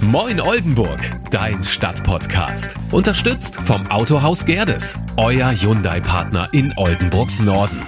Moin Oldenburg, dein Stadtpodcast. Unterstützt vom Autohaus Gerdes, euer Hyundai-Partner in Oldenburgs Norden.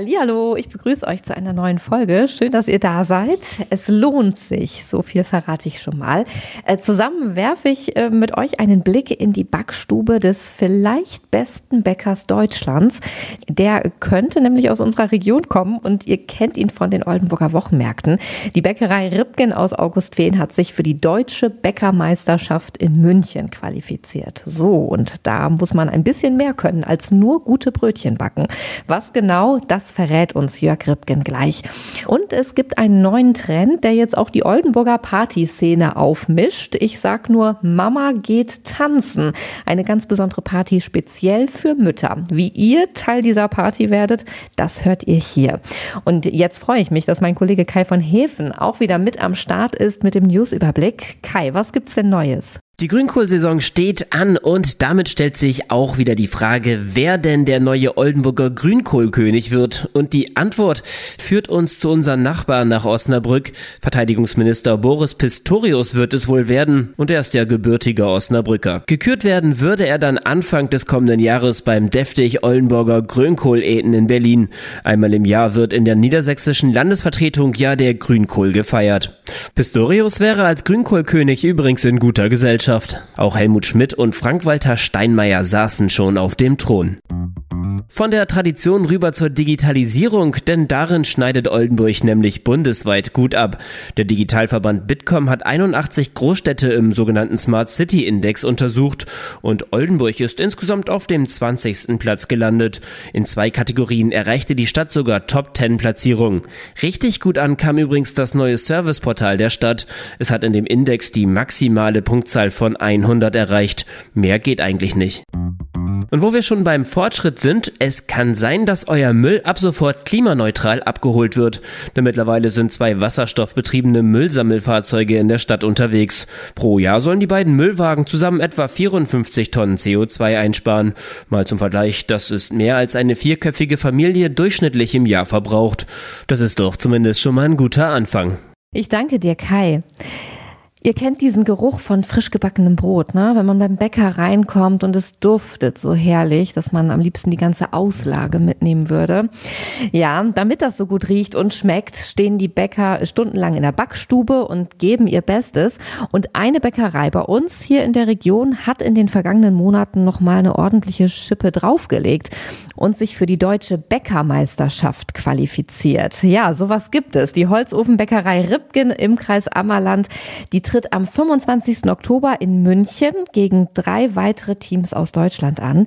Hallo, ich begrüße euch zu einer neuen Folge. Schön, dass ihr da seid. Es lohnt sich, so viel verrate ich schon mal. Äh, zusammen werfe ich äh, mit euch einen Blick in die Backstube des vielleicht besten Bäckers Deutschlands. Der könnte nämlich aus unserer Region kommen und ihr kennt ihn von den Oldenburger Wochenmärkten. Die Bäckerei Ripken aus Augustfehn hat sich für die deutsche Bäckermeisterschaft in München qualifiziert. So, und da muss man ein bisschen mehr können als nur gute Brötchen backen. Was genau, das verrät uns Jörg Ripken gleich. Und es gibt einen neuen Trend, der jetzt auch die Oldenburger Partyszene aufmischt. Ich sag nur, Mama geht tanzen. Eine ganz besondere Party speziell für Mütter. Wie ihr Teil dieser Party werdet, das hört ihr hier. Und jetzt freue ich mich, dass mein Kollege Kai von Hefen auch wieder mit am Start ist mit dem Newsüberblick. Kai, was gibt's denn Neues? Die Grünkohlsaison steht an und damit stellt sich auch wieder die Frage, wer denn der neue Oldenburger Grünkohlkönig wird. Und die Antwort führt uns zu unseren Nachbarn nach Osnabrück. Verteidigungsminister Boris Pistorius wird es wohl werden und er ist ja gebürtiger Osnabrücker. Gekürt werden würde er dann Anfang des kommenden Jahres beim deftig Oldenburger Grünkohl-Eten in Berlin. Einmal im Jahr wird in der niedersächsischen Landesvertretung ja der Grünkohl gefeiert. Pistorius wäre als Grünkohlkönig übrigens in guter Gesellschaft. Gesellschaft. Auch Helmut Schmidt und Frank-Walter Steinmeier saßen schon auf dem Thron. Von der Tradition rüber zur Digitalisierung, denn darin schneidet Oldenburg nämlich bundesweit gut ab. Der Digitalverband Bitkom hat 81 Großstädte im sogenannten Smart City Index untersucht und Oldenburg ist insgesamt auf dem 20. Platz gelandet. In zwei Kategorien erreichte die Stadt sogar Top 10 Platzierungen. Richtig gut an kam übrigens das neue Serviceportal der Stadt. Es hat in dem Index die maximale Punktzahl von 100 erreicht. Mehr geht eigentlich nicht. Und wo wir schon beim Fortschritt sind, es kann sein, dass euer Müll ab sofort klimaneutral abgeholt wird. Denn mittlerweile sind zwei wasserstoffbetriebene Müllsammelfahrzeuge in der Stadt unterwegs. Pro Jahr sollen die beiden Müllwagen zusammen etwa 54 Tonnen CO2 einsparen. Mal zum Vergleich, das ist mehr als eine vierköpfige Familie durchschnittlich im Jahr verbraucht. Das ist doch zumindest schon mal ein guter Anfang. Ich danke dir, Kai. Ihr kennt diesen Geruch von frisch gebackenem Brot, ne? Wenn man beim Bäcker reinkommt und es duftet so herrlich, dass man am liebsten die ganze Auslage mitnehmen würde. Ja, damit das so gut riecht und schmeckt, stehen die Bäcker stundenlang in der Backstube und geben ihr Bestes. Und eine Bäckerei bei uns hier in der Region hat in den vergangenen Monaten noch mal eine ordentliche Schippe draufgelegt und sich für die deutsche Bäckermeisterschaft qualifiziert. Ja, sowas gibt es. Die Holzofenbäckerei Ripken im Kreis Ammerland, die tritt am 25. Oktober in München gegen drei weitere Teams aus Deutschland an.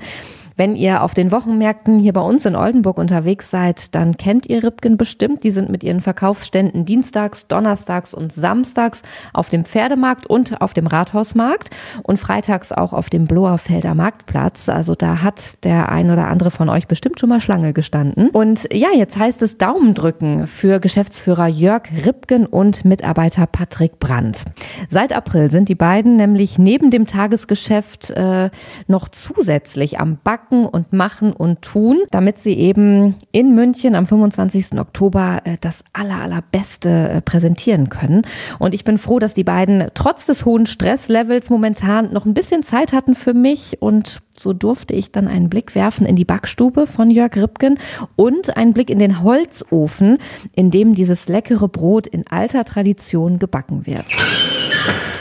Wenn ihr auf den Wochenmärkten hier bei uns in Oldenburg unterwegs seid, dann kennt ihr Ripken bestimmt. Die sind mit ihren Verkaufsständen dienstags, donnerstags und samstags auf dem Pferdemarkt und auf dem Rathausmarkt und freitags auch auf dem Bloerfelder Marktplatz. Also da hat der ein oder andere von euch bestimmt schon mal Schlange gestanden. Und ja, jetzt heißt es Daumen drücken für Geschäftsführer Jörg Ripken und Mitarbeiter Patrick Brandt. Seit April sind die beiden nämlich neben dem Tagesgeschäft äh, noch zusätzlich am Backen packen und machen und tun, damit sie eben in München am 25. Oktober äh, das aller, allerbeste äh, präsentieren können. Und ich bin froh, dass die beiden trotz des hohen Stresslevels momentan noch ein bisschen Zeit hatten für mich und so durfte ich dann einen Blick werfen in die Backstube von Jörg Ripken und einen Blick in den Holzofen, in dem dieses leckere Brot in alter Tradition gebacken wird.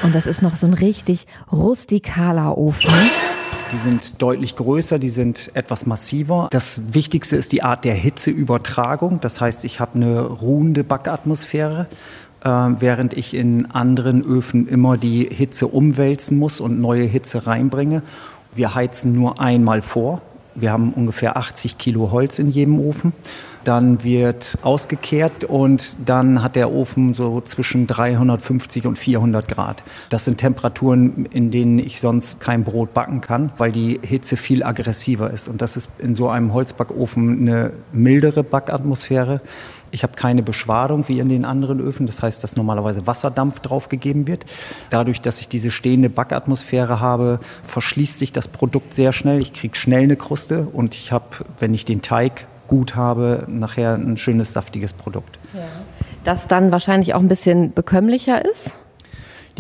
Und das ist noch so ein richtig rustikaler Ofen. Die sind deutlich größer, die sind etwas massiver. Das Wichtigste ist die Art der Hitzeübertragung. Das heißt, ich habe eine ruhende Backatmosphäre, äh, während ich in anderen Öfen immer die Hitze umwälzen muss und neue Hitze reinbringe. Wir heizen nur einmal vor. Wir haben ungefähr 80 Kilo Holz in jedem Ofen. Dann wird ausgekehrt und dann hat der Ofen so zwischen 350 und 400 Grad. Das sind Temperaturen, in denen ich sonst kein Brot backen kann, weil die Hitze viel aggressiver ist. Und das ist in so einem Holzbackofen eine mildere Backatmosphäre. Ich habe keine Beschwadung wie in den anderen Öfen, das heißt, dass normalerweise Wasserdampf draufgegeben wird. Dadurch, dass ich diese stehende Backatmosphäre habe, verschließt sich das Produkt sehr schnell. Ich kriege schnell eine Kruste und ich habe, wenn ich den Teig gut habe, nachher ein schönes, saftiges Produkt. Ja. Das dann wahrscheinlich auch ein bisschen bekömmlicher ist?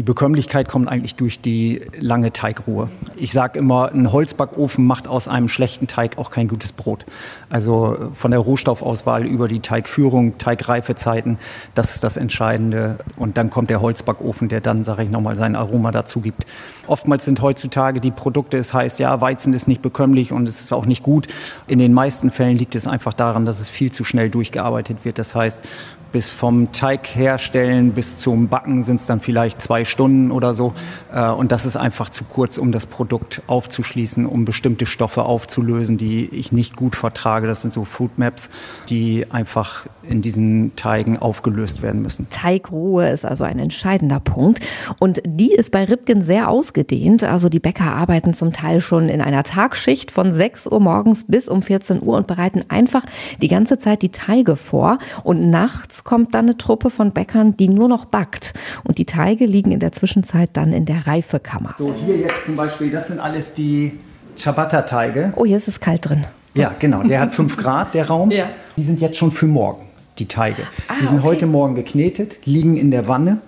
Die Bekömmlichkeit kommt eigentlich durch die lange Teigruhe. Ich sage immer, ein Holzbackofen macht aus einem schlechten Teig auch kein gutes Brot. Also von der Rohstoffauswahl über die Teigführung, Teigreifezeiten, das ist das Entscheidende. Und dann kommt der Holzbackofen, der dann, sage ich nochmal, sein Aroma dazu gibt. Oftmals sind heutzutage die Produkte, es heißt, ja, Weizen ist nicht bekömmlich und es ist auch nicht gut. In den meisten Fällen liegt es einfach daran, dass es viel zu schnell durchgearbeitet wird. Das heißt, bis vom Teig herstellen bis zum Backen sind es dann vielleicht zwei Stunden oder so. Äh, und das ist einfach zu kurz, um das Produkt aufzuschließen, um bestimmte Stoffe aufzulösen, die ich nicht gut vertrage. Das sind so Food Maps, die einfach in diesen Teigen aufgelöst werden müssen. Teigruhe ist also ein entscheidender Punkt. Und die ist bei Ribgen sehr ausgedehnt. Also die Bäcker arbeiten zum Teil schon in einer Tagschicht von 6 Uhr morgens bis um 14 Uhr und bereiten einfach die ganze Zeit die Teige vor. Und nachts kommt dann eine Truppe von Bäckern, die nur noch backt. Und die Teige liegen in der Zwischenzeit dann in der Reifekammer. So, hier jetzt zum Beispiel, das sind alles die Ciabatta-Teige. Oh, hier ist es kalt drin. Ja, genau. Der hat 5 Grad, der Raum. Ja. Die sind jetzt schon für morgen, die Teige. Ah, die sind okay. heute Morgen geknetet, liegen in der Wanne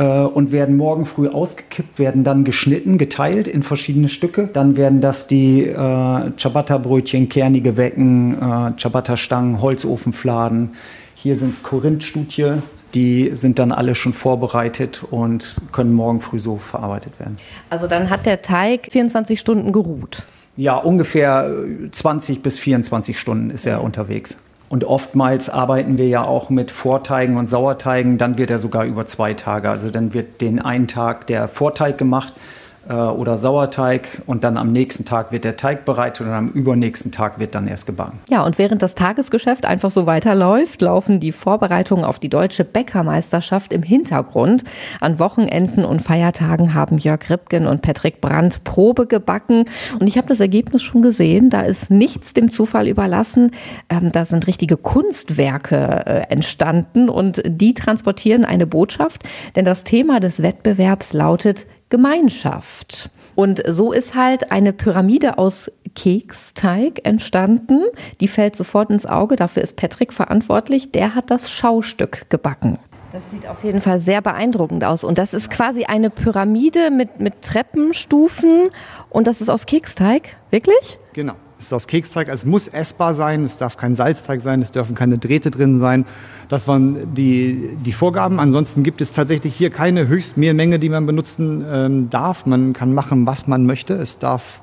und werden morgen früh ausgekippt, werden dann geschnitten, geteilt in verschiedene Stücke. Dann werden das die äh, Ciabatta-Brötchen, kernige Wecken, äh, Ciabatta-Stangen, Holzofenfladen. Hier sind Korinthstudie. Die sind dann alle schon vorbereitet und können morgen früh so verarbeitet werden. Also dann hat der Teig 24 Stunden geruht. Ja, ungefähr äh, 20 bis 24 Stunden ist er unterwegs. Und oftmals arbeiten wir ja auch mit Vorteigen und Sauerteigen. Dann wird er sogar über zwei Tage. Also dann wird den einen Tag der Vorteig gemacht äh, oder Sauerteig und dann am nächsten Tag wird der Teig bereitet und am übernächsten Tag wird dann erst gebacken. Ja, und während das Tagesgeschäft einfach so weiterläuft, laufen die Vorbereitungen auf die deutsche Bäckermeisterschaft im Hintergrund. An Wochenenden und Feiertagen haben Jörg Ripken und Patrick Brandt Probe gebacken. Und ich habe das Ergebnis schon gesehen. Da ist nichts dem Zufall überlassen. Ähm, da sind richtige Kunstwerke äh, entstanden und die transportieren eine Botschaft. Denn das Thema des Wettbewerbs lautet Gemeinschaft. Und so ist halt eine Pyramide aus Keksteig entstanden. Die fällt sofort ins Auge. Dafür ist Patrick verantwortlich. Der hat das Schaustück gebacken. Das sieht auf jeden Fall sehr beeindruckend aus. Und das ist quasi eine Pyramide mit, mit Treppenstufen. Und das ist aus Keksteig. Wirklich? Genau. Es ist aus Keksteig, also es muss essbar sein, es darf kein Salzteig sein, es dürfen keine Drähte drin sein. Das waren die, die Vorgaben. Ansonsten gibt es tatsächlich hier keine Höchstmehlmenge, die man benutzen ähm, darf. Man kann machen, was man möchte. Es darf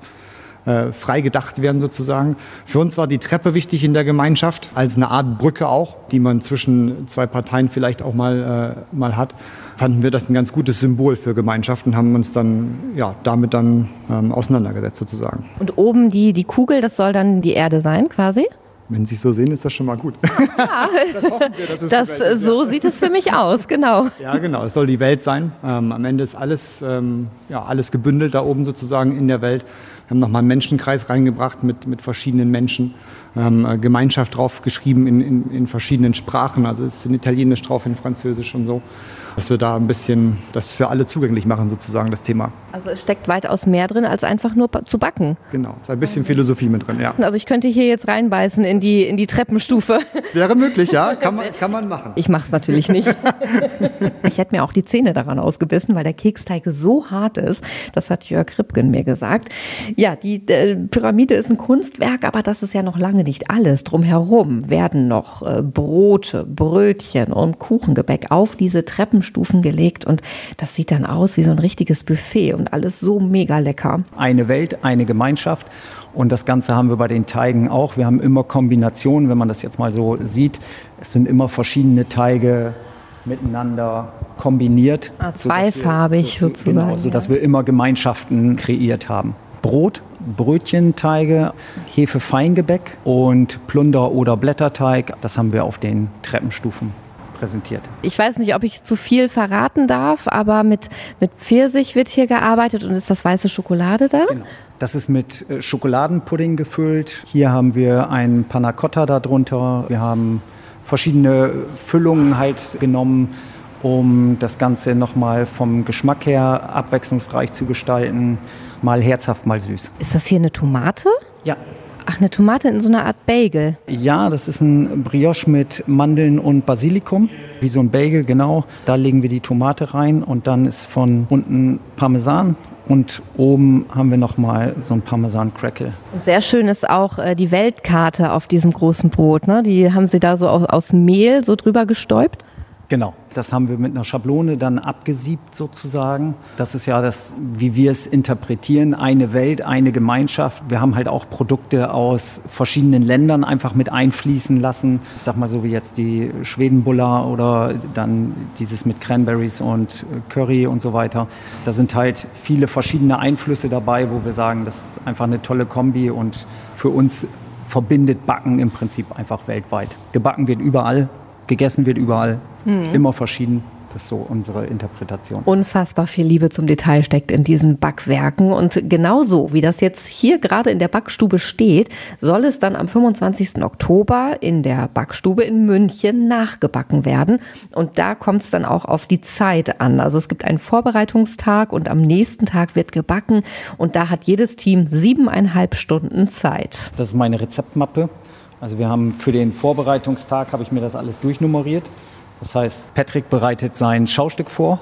äh, frei gedacht werden sozusagen. Für uns war die Treppe wichtig in der Gemeinschaft, als eine Art Brücke auch, die man zwischen zwei Parteien vielleicht auch mal, äh, mal hat. Fanden wir das ein ganz gutes Symbol für Gemeinschaften, haben uns dann ja, damit dann ähm, auseinandergesetzt sozusagen. Und oben die, die Kugel, das soll dann die Erde sein, quasi? Wenn Sie es so sehen, ist das schon mal gut. das hoffen wir, dass es das, die Welt ist, So sieht es für mich aus, genau. Ja, genau. Es soll die Welt sein. Ähm, am Ende ist alles, ähm, ja, alles gebündelt da oben sozusagen in der Welt. Wir haben nochmal einen Menschenkreis reingebracht mit, mit verschiedenen Menschen. Wir haben äh, Gemeinschaft drauf geschrieben in, in, in verschiedenen Sprachen. Also es ist in Italienisch drauf, in Französisch und so. Dass wir da ein bisschen das für alle zugänglich machen, sozusagen, das Thema. Also es steckt weitaus mehr drin, als einfach nur zu backen. Genau. Ist ein bisschen Philosophie mit drin, ja. Also ich könnte hier jetzt reinbeißen in die, in die Treppenstufe. Es wäre möglich, ja. Kann man, kann man machen. Ich mache es natürlich nicht. Ich hätte mir auch die Zähne daran ausgebissen, weil der Keksteig so hart ist. Das hat Jörg Ripken mir gesagt. Ja, die äh, Pyramide ist ein Kunstwerk, aber das ist ja noch lange nicht alles. Drumherum werden noch äh, Brote, Brötchen und Kuchengebäck auf diese Treppenstufen gelegt und das sieht dann aus wie so ein richtiges Buffet und alles so mega lecker. Eine Welt, eine Gemeinschaft. Und das Ganze haben wir bei den Teigen auch. Wir haben immer Kombinationen, wenn man das jetzt mal so sieht. Es sind immer verschiedene Teige miteinander kombiniert. Ah, sodass wir- zweifarbig so- sozusagen, Genau, sodass ja. wir immer Gemeinschaften kreiert haben. Brot, Brötchenteige, Hefefeingebäck und Plunder- oder Blätterteig. Das haben wir auf den Treppenstufen präsentiert. Ich weiß nicht, ob ich zu viel verraten darf, aber mit, mit Pfirsich wird hier gearbeitet und ist das weiße Schokolade da? Genau. Das ist mit äh, Schokoladenpudding gefüllt. Hier haben wir ein Panna Cotta darunter. Wir haben verschiedene Füllungen halt genommen, um das Ganze nochmal vom Geschmack her abwechslungsreich zu gestalten. Mal herzhaft, mal süß. Ist das hier eine Tomate? Ja. Ach, eine Tomate in so einer Art Bagel. Ja, das ist ein Brioche mit Mandeln und Basilikum. Wie so ein Bagel, genau. Da legen wir die Tomate rein und dann ist von unten Parmesan und oben haben wir nochmal so ein Parmesan-Crackle. Sehr schön ist auch äh, die Weltkarte auf diesem großen Brot. Ne? Die haben Sie da so aus, aus Mehl so drüber gestäubt? Genau, das haben wir mit einer Schablone dann abgesiebt sozusagen. Das ist ja das, wie wir es interpretieren, eine Welt, eine Gemeinschaft. Wir haben halt auch Produkte aus verschiedenen Ländern einfach mit einfließen lassen. Ich sag mal so wie jetzt die Schwedenbulla oder dann dieses mit Cranberries und Curry und so weiter. Da sind halt viele verschiedene Einflüsse dabei, wo wir sagen, das ist einfach eine tolle Kombi und für uns verbindet Backen im Prinzip einfach weltweit. Gebacken wird überall, gegessen wird überall. Mhm. Immer verschieden. Das ist so unsere Interpretation. Unfassbar viel Liebe zum Detail steckt in diesen Backwerken. Und genauso wie das jetzt hier gerade in der Backstube steht, soll es dann am 25. Oktober in der Backstube in München nachgebacken werden. Und da kommt es dann auch auf die Zeit an. Also es gibt einen Vorbereitungstag und am nächsten Tag wird gebacken. Und da hat jedes Team siebeneinhalb Stunden Zeit. Das ist meine Rezeptmappe. Also wir haben für den Vorbereitungstag, habe ich mir das alles durchnummeriert. Das heißt, Patrick bereitet sein Schaustück vor.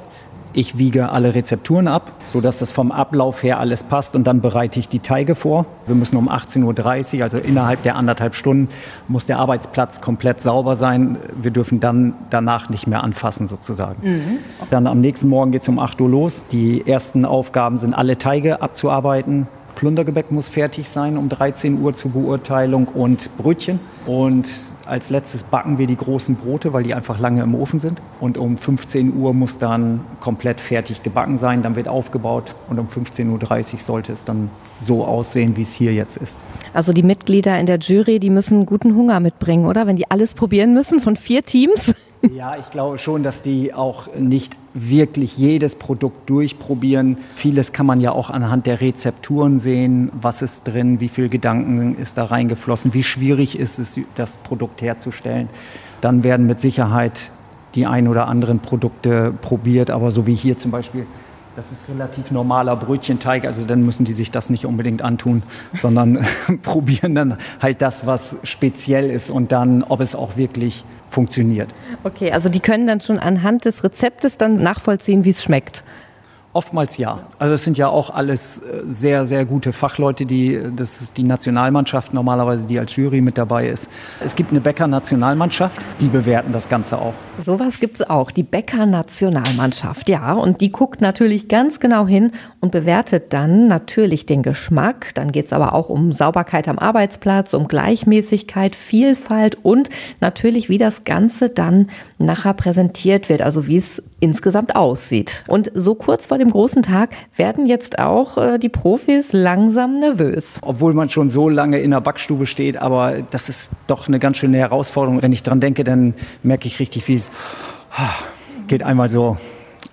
Ich wiege alle Rezepturen ab, sodass das vom Ablauf her alles passt und dann bereite ich die Teige vor. Wir müssen um 18.30 Uhr, also innerhalb der anderthalb Stunden, muss der Arbeitsplatz komplett sauber sein. Wir dürfen dann danach nicht mehr anfassen sozusagen. Mhm. Dann am nächsten Morgen geht es um 8 Uhr los. Die ersten Aufgaben sind, alle Teige abzuarbeiten. Plundergebäck muss fertig sein um 13 Uhr zur Beurteilung und Brötchen. Und als letztes backen wir die großen Brote, weil die einfach lange im Ofen sind. Und um 15 Uhr muss dann komplett fertig gebacken sein. Dann wird aufgebaut und um 15.30 Uhr sollte es dann so aussehen, wie es hier jetzt ist. Also die Mitglieder in der Jury, die müssen guten Hunger mitbringen, oder? Wenn die alles probieren müssen von vier Teams. Ja, ich glaube schon, dass die auch nicht wirklich jedes Produkt durchprobieren. Vieles kann man ja auch anhand der Rezepturen sehen, was ist drin, wie viel Gedanken ist da reingeflossen, wie schwierig ist es, das Produkt herzustellen. Dann werden mit Sicherheit die ein oder anderen Produkte probiert, aber so wie hier zum Beispiel, das ist relativ normaler Brötchenteig, also dann müssen die sich das nicht unbedingt antun, sondern probieren dann halt das, was speziell ist. Und dann, ob es auch wirklich funktioniert. Okay, also die können dann schon anhand des Rezeptes dann nachvollziehen, wie es schmeckt. Oftmals ja. Also es sind ja auch alles äh, sehr, sehr gute Fachleute, die, das ist die Nationalmannschaft normalerweise, die als Jury mit dabei ist. Es gibt eine Bäcker-Nationalmannschaft, die bewerten das Ganze auch. Sowas gibt es auch, die Bäcker-Nationalmannschaft, ja. Und die guckt natürlich ganz genau hin und bewertet dann natürlich den Geschmack. Dann geht es aber auch um Sauberkeit am Arbeitsplatz, um Gleichmäßigkeit, Vielfalt und natürlich, wie das Ganze dann nachher präsentiert wird, also wie es insgesamt aussieht. Und so kurz vor dem großen Tag werden jetzt auch äh, die Profis langsam nervös. Obwohl man schon so lange in der Backstube steht, aber das ist doch eine ganz schöne Herausforderung. Wenn ich dran denke, dann merke ich richtig, wie es ah, geht einmal so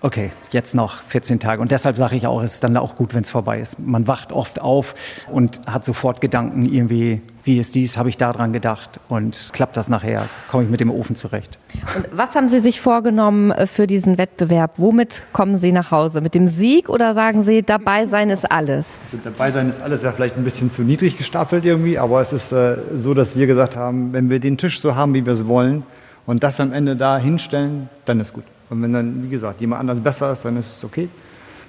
okay, jetzt noch 14 Tage. Und deshalb sage ich auch, es ist dann auch gut, wenn es vorbei ist. Man wacht oft auf und hat sofort Gedanken, irgendwie, wie ist dies, habe ich daran gedacht und klappt das nachher, komme ich mit dem Ofen zurecht. Und was haben Sie sich vorgenommen äh, für diesen Wettbewerb? Womit kommen Sie nach Hause? Mit dem Sieg oder sagen Sie, dabei sein ist alles? Also dabei sein ist alles, wäre vielleicht ein bisschen zu niedrig gestapelt irgendwie, aber es ist äh, so, dass wir gesagt haben, wenn wir den Tisch so haben, wie wir es wollen und das am Ende da hinstellen, dann ist gut. Und wenn dann, wie gesagt, jemand anders besser ist, dann ist es okay.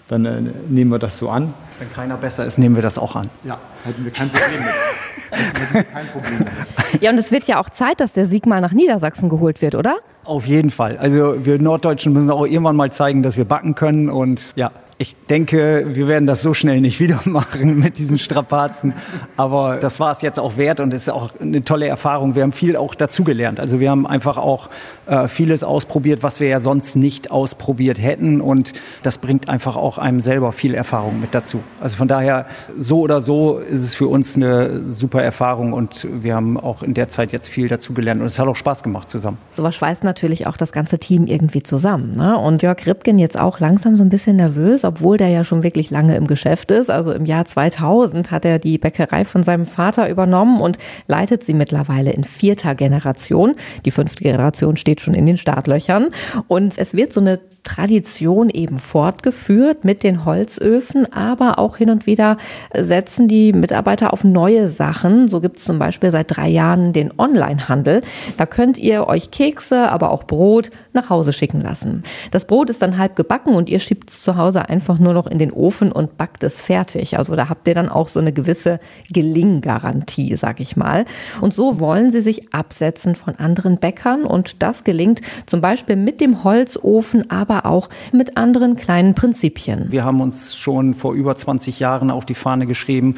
Dann äh, nehmen wir das so an. Wenn keiner besser ist, nehmen wir das auch an. Ja, hätten wir kein Problem mit. kein Problem mit. Ja, und es wird ja auch Zeit, dass der Sieg mal nach Niedersachsen geholt wird, oder? Auf jeden Fall. Also wir Norddeutschen müssen auch irgendwann mal zeigen, dass wir backen können. Und ja, ich denke, wir werden das so schnell nicht wieder machen mit diesen Strapazen. Aber das war es jetzt auch wert und ist auch eine tolle Erfahrung. Wir haben viel auch dazugelernt. Also wir haben einfach auch äh, vieles ausprobiert, was wir ja sonst nicht ausprobiert hätten. Und das bringt einfach auch einem selber viel Erfahrung mit dazu. Also von daher, so oder so ist es für uns eine super Erfahrung und wir haben auch in der Zeit jetzt viel dazugelernt. Und es hat auch Spaß gemacht zusammen. So was schweißt auch das ganze Team irgendwie zusammen. Ne? Und Jörg Ripken jetzt auch langsam so ein bisschen nervös obwohl der ja schon wirklich lange im Geschäft ist. Also im Jahr 2000 hat er die Bäckerei von seinem Vater übernommen und leitet sie mittlerweile in vierter Generation. Die fünfte Generation steht schon in den Startlöchern. Und es wird so eine Tradition eben fortgeführt mit den Holzöfen, aber auch hin und wieder setzen die Mitarbeiter auf neue Sachen. So gibt es zum Beispiel seit drei Jahren den Onlinehandel. Da könnt ihr euch Kekse, aber auch Brot nach Hause schicken lassen. Das Brot ist dann halb gebacken und ihr schiebt es zu Hause einfach nur noch in den Ofen und backt es fertig. Also da habt ihr dann auch so eine gewisse Gelinggarantie, sag ich mal. Und so wollen sie sich absetzen von anderen Bäckern und das gelingt zum Beispiel mit dem Holzofen, aber auch mit anderen kleinen Prinzipien. Wir haben uns schon vor über 20 Jahren auf die Fahne geschrieben,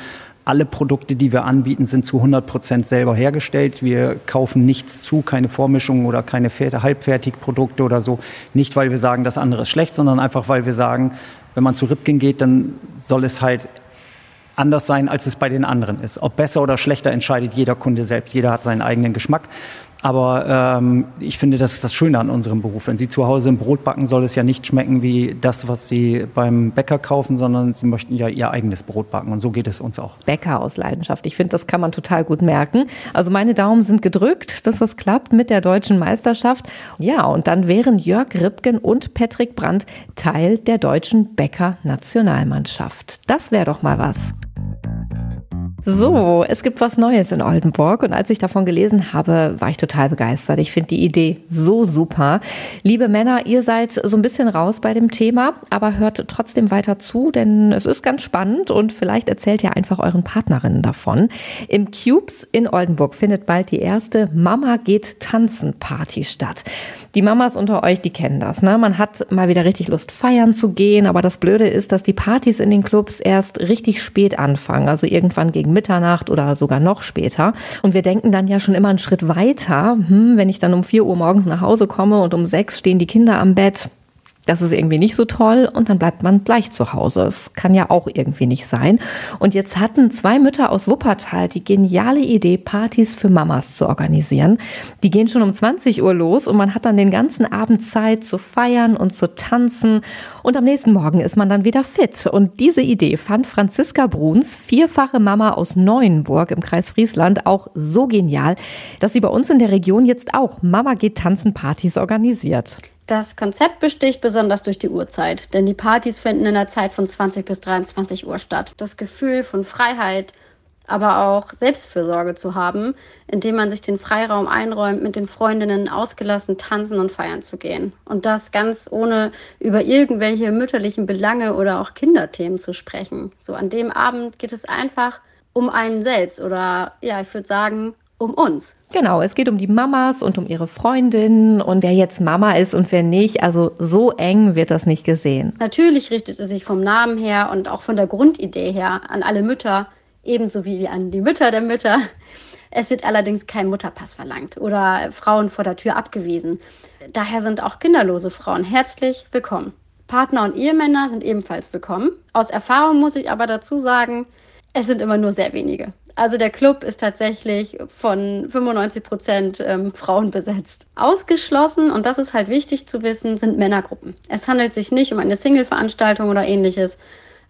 alle Produkte, die wir anbieten, sind zu 100 Prozent selber hergestellt. Wir kaufen nichts zu, keine Vormischungen oder keine Halbfertigprodukte oder so. Nicht, weil wir sagen, das andere ist schlecht, sondern einfach, weil wir sagen, wenn man zu Ripken geht, dann soll es halt anders sein, als es bei den anderen ist. Ob besser oder schlechter entscheidet jeder Kunde selbst. Jeder hat seinen eigenen Geschmack. Aber ähm, ich finde, das ist das Schöne an unserem Beruf. Wenn Sie zu Hause ein Brot backen, soll es ja nicht schmecken wie das, was Sie beim Bäcker kaufen, sondern Sie möchten ja Ihr eigenes Brot backen. Und so geht es uns auch. Bäcker aus Leidenschaft. Ich finde, das kann man total gut merken. Also meine Daumen sind gedrückt, dass das klappt mit der deutschen Meisterschaft. Ja, und dann wären Jörg Ripken und Patrick Brandt Teil der deutschen Bäcker-Nationalmannschaft. Das wäre doch mal was. So, es gibt was Neues in Oldenburg und als ich davon gelesen habe, war ich total begeistert. Ich finde die Idee so super. Liebe Männer, ihr seid so ein bisschen raus bei dem Thema, aber hört trotzdem weiter zu, denn es ist ganz spannend und vielleicht erzählt ihr einfach euren Partnerinnen davon. Im Cubes in Oldenburg findet bald die erste Mama geht tanzen Party statt. Die Mamas unter euch, die kennen das. Ne? Man hat mal wieder richtig Lust feiern zu gehen, aber das Blöde ist, dass die Partys in den Clubs erst richtig spät anfangen, also irgendwann gegen Mitternacht oder sogar noch später. Und wir denken dann ja schon immer einen Schritt weiter. Hm, wenn ich dann um 4 Uhr morgens nach Hause komme und um 6 stehen die Kinder am Bett, das ist irgendwie nicht so toll und dann bleibt man gleich zu Hause. Das kann ja auch irgendwie nicht sein. Und jetzt hatten zwei Mütter aus Wuppertal die geniale Idee, Partys für Mamas zu organisieren. Die gehen schon um 20 Uhr los und man hat dann den ganzen Abend Zeit zu feiern und zu tanzen und am nächsten Morgen ist man dann wieder fit. Und diese Idee fand Franziska Bruns, vierfache Mama aus Neuenburg im Kreis Friesland, auch so genial, dass sie bei uns in der Region jetzt auch Mama geht tanzen Partys organisiert. Das Konzept besticht besonders durch die Uhrzeit, denn die Partys finden in der Zeit von 20 bis 23 Uhr statt. Das Gefühl von Freiheit, aber auch Selbstfürsorge zu haben, indem man sich den Freiraum einräumt, mit den Freundinnen ausgelassen tanzen und feiern zu gehen. Und das ganz ohne über irgendwelche mütterlichen Belange oder auch Kinderthemen zu sprechen. So an dem Abend geht es einfach um einen selbst oder ja, ich würde sagen, um uns. Genau, es geht um die Mamas und um ihre Freundinnen und wer jetzt Mama ist und wer nicht. Also so eng wird das nicht gesehen. Natürlich richtet es sich vom Namen her und auch von der Grundidee her an alle Mütter, ebenso wie an die Mütter der Mütter. Es wird allerdings kein Mutterpass verlangt oder Frauen vor der Tür abgewiesen. Daher sind auch kinderlose Frauen herzlich willkommen. Partner und Ehemänner sind ebenfalls willkommen. Aus Erfahrung muss ich aber dazu sagen, es sind immer nur sehr wenige. Also der Club ist tatsächlich von 95 Prozent ähm, Frauen besetzt. Ausgeschlossen, und das ist halt wichtig zu wissen, sind Männergruppen. Es handelt sich nicht um eine Single-Veranstaltung oder ähnliches,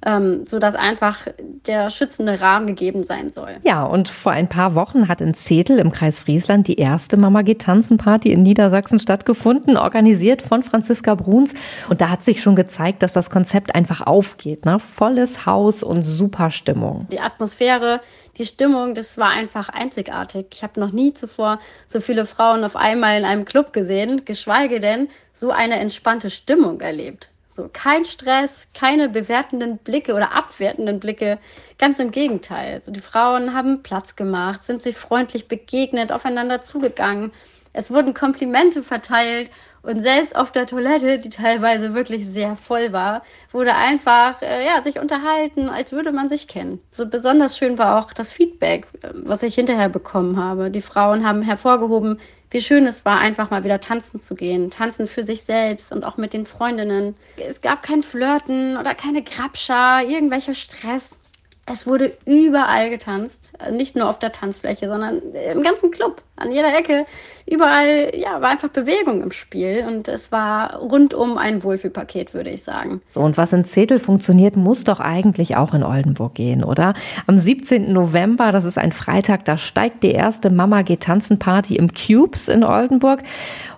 ähm, sodass einfach der schützende Rahmen gegeben sein soll. Ja, und vor ein paar Wochen hat in Zetel im Kreis Friesland die erste Mama geht tanzen Party in Niedersachsen stattgefunden, organisiert von Franziska Bruns. Und da hat sich schon gezeigt, dass das Konzept einfach aufgeht. Ne? Volles Haus und super Stimmung. Die Atmosphäre, die Stimmung, das war einfach einzigartig. Ich habe noch nie zuvor so viele Frauen auf einmal in einem Club gesehen, geschweige denn so eine entspannte Stimmung erlebt. So, kein Stress, keine bewertenden Blicke oder abwertenden Blicke. Ganz im Gegenteil. So, die Frauen haben Platz gemacht, sind sich freundlich begegnet, aufeinander zugegangen. Es wurden Komplimente verteilt und selbst auf der Toilette, die teilweise wirklich sehr voll war, wurde einfach äh, ja, sich unterhalten, als würde man sich kennen. So besonders schön war auch das Feedback, äh, was ich hinterher bekommen habe. Die Frauen haben hervorgehoben, wie schön es war, einfach mal wieder tanzen zu gehen. Tanzen für sich selbst und auch mit den Freundinnen. Es gab kein Flirten oder keine Grabscher, irgendwelcher Stress. Es wurde überall getanzt. Nicht nur auf der Tanzfläche, sondern im ganzen Club. An jeder Ecke, überall, ja, war einfach Bewegung im Spiel und es war rundum ein Wohlfühlpaket, würde ich sagen. So, und was in Zetel funktioniert, muss doch eigentlich auch in Oldenburg gehen, oder? Am 17. November, das ist ein Freitag, da steigt die erste Mama geht tanzen Party im Cubes in Oldenburg.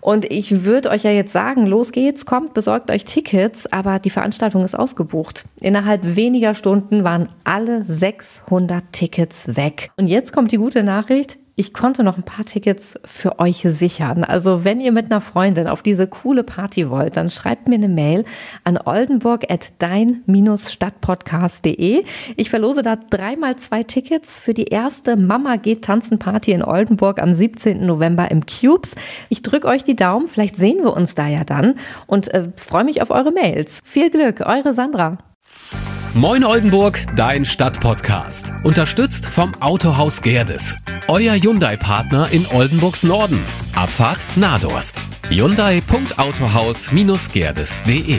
Und ich würde euch ja jetzt sagen, los geht's, kommt, besorgt euch Tickets, aber die Veranstaltung ist ausgebucht. Innerhalb weniger Stunden waren alle 600 Tickets weg. Und jetzt kommt die gute Nachricht ich konnte noch ein paar Tickets für euch sichern. Also wenn ihr mit einer Freundin auf diese coole Party wollt, dann schreibt mir eine Mail an oldenburg.dein-stadtpodcast.de. Ich verlose da dreimal zwei Tickets für die erste Mama geht tanzen Party in Oldenburg am 17. November im Cubes. Ich drücke euch die Daumen, vielleicht sehen wir uns da ja dann und äh, freue mich auf eure Mails. Viel Glück, eure Sandra. Moin Oldenburg, dein Stadtpodcast. Unterstützt vom Autohaus Gerdes. Euer Hyundai-Partner in Oldenburgs Norden. Abfahrt Nadorst. Hyundai.autohaus-gerdes.de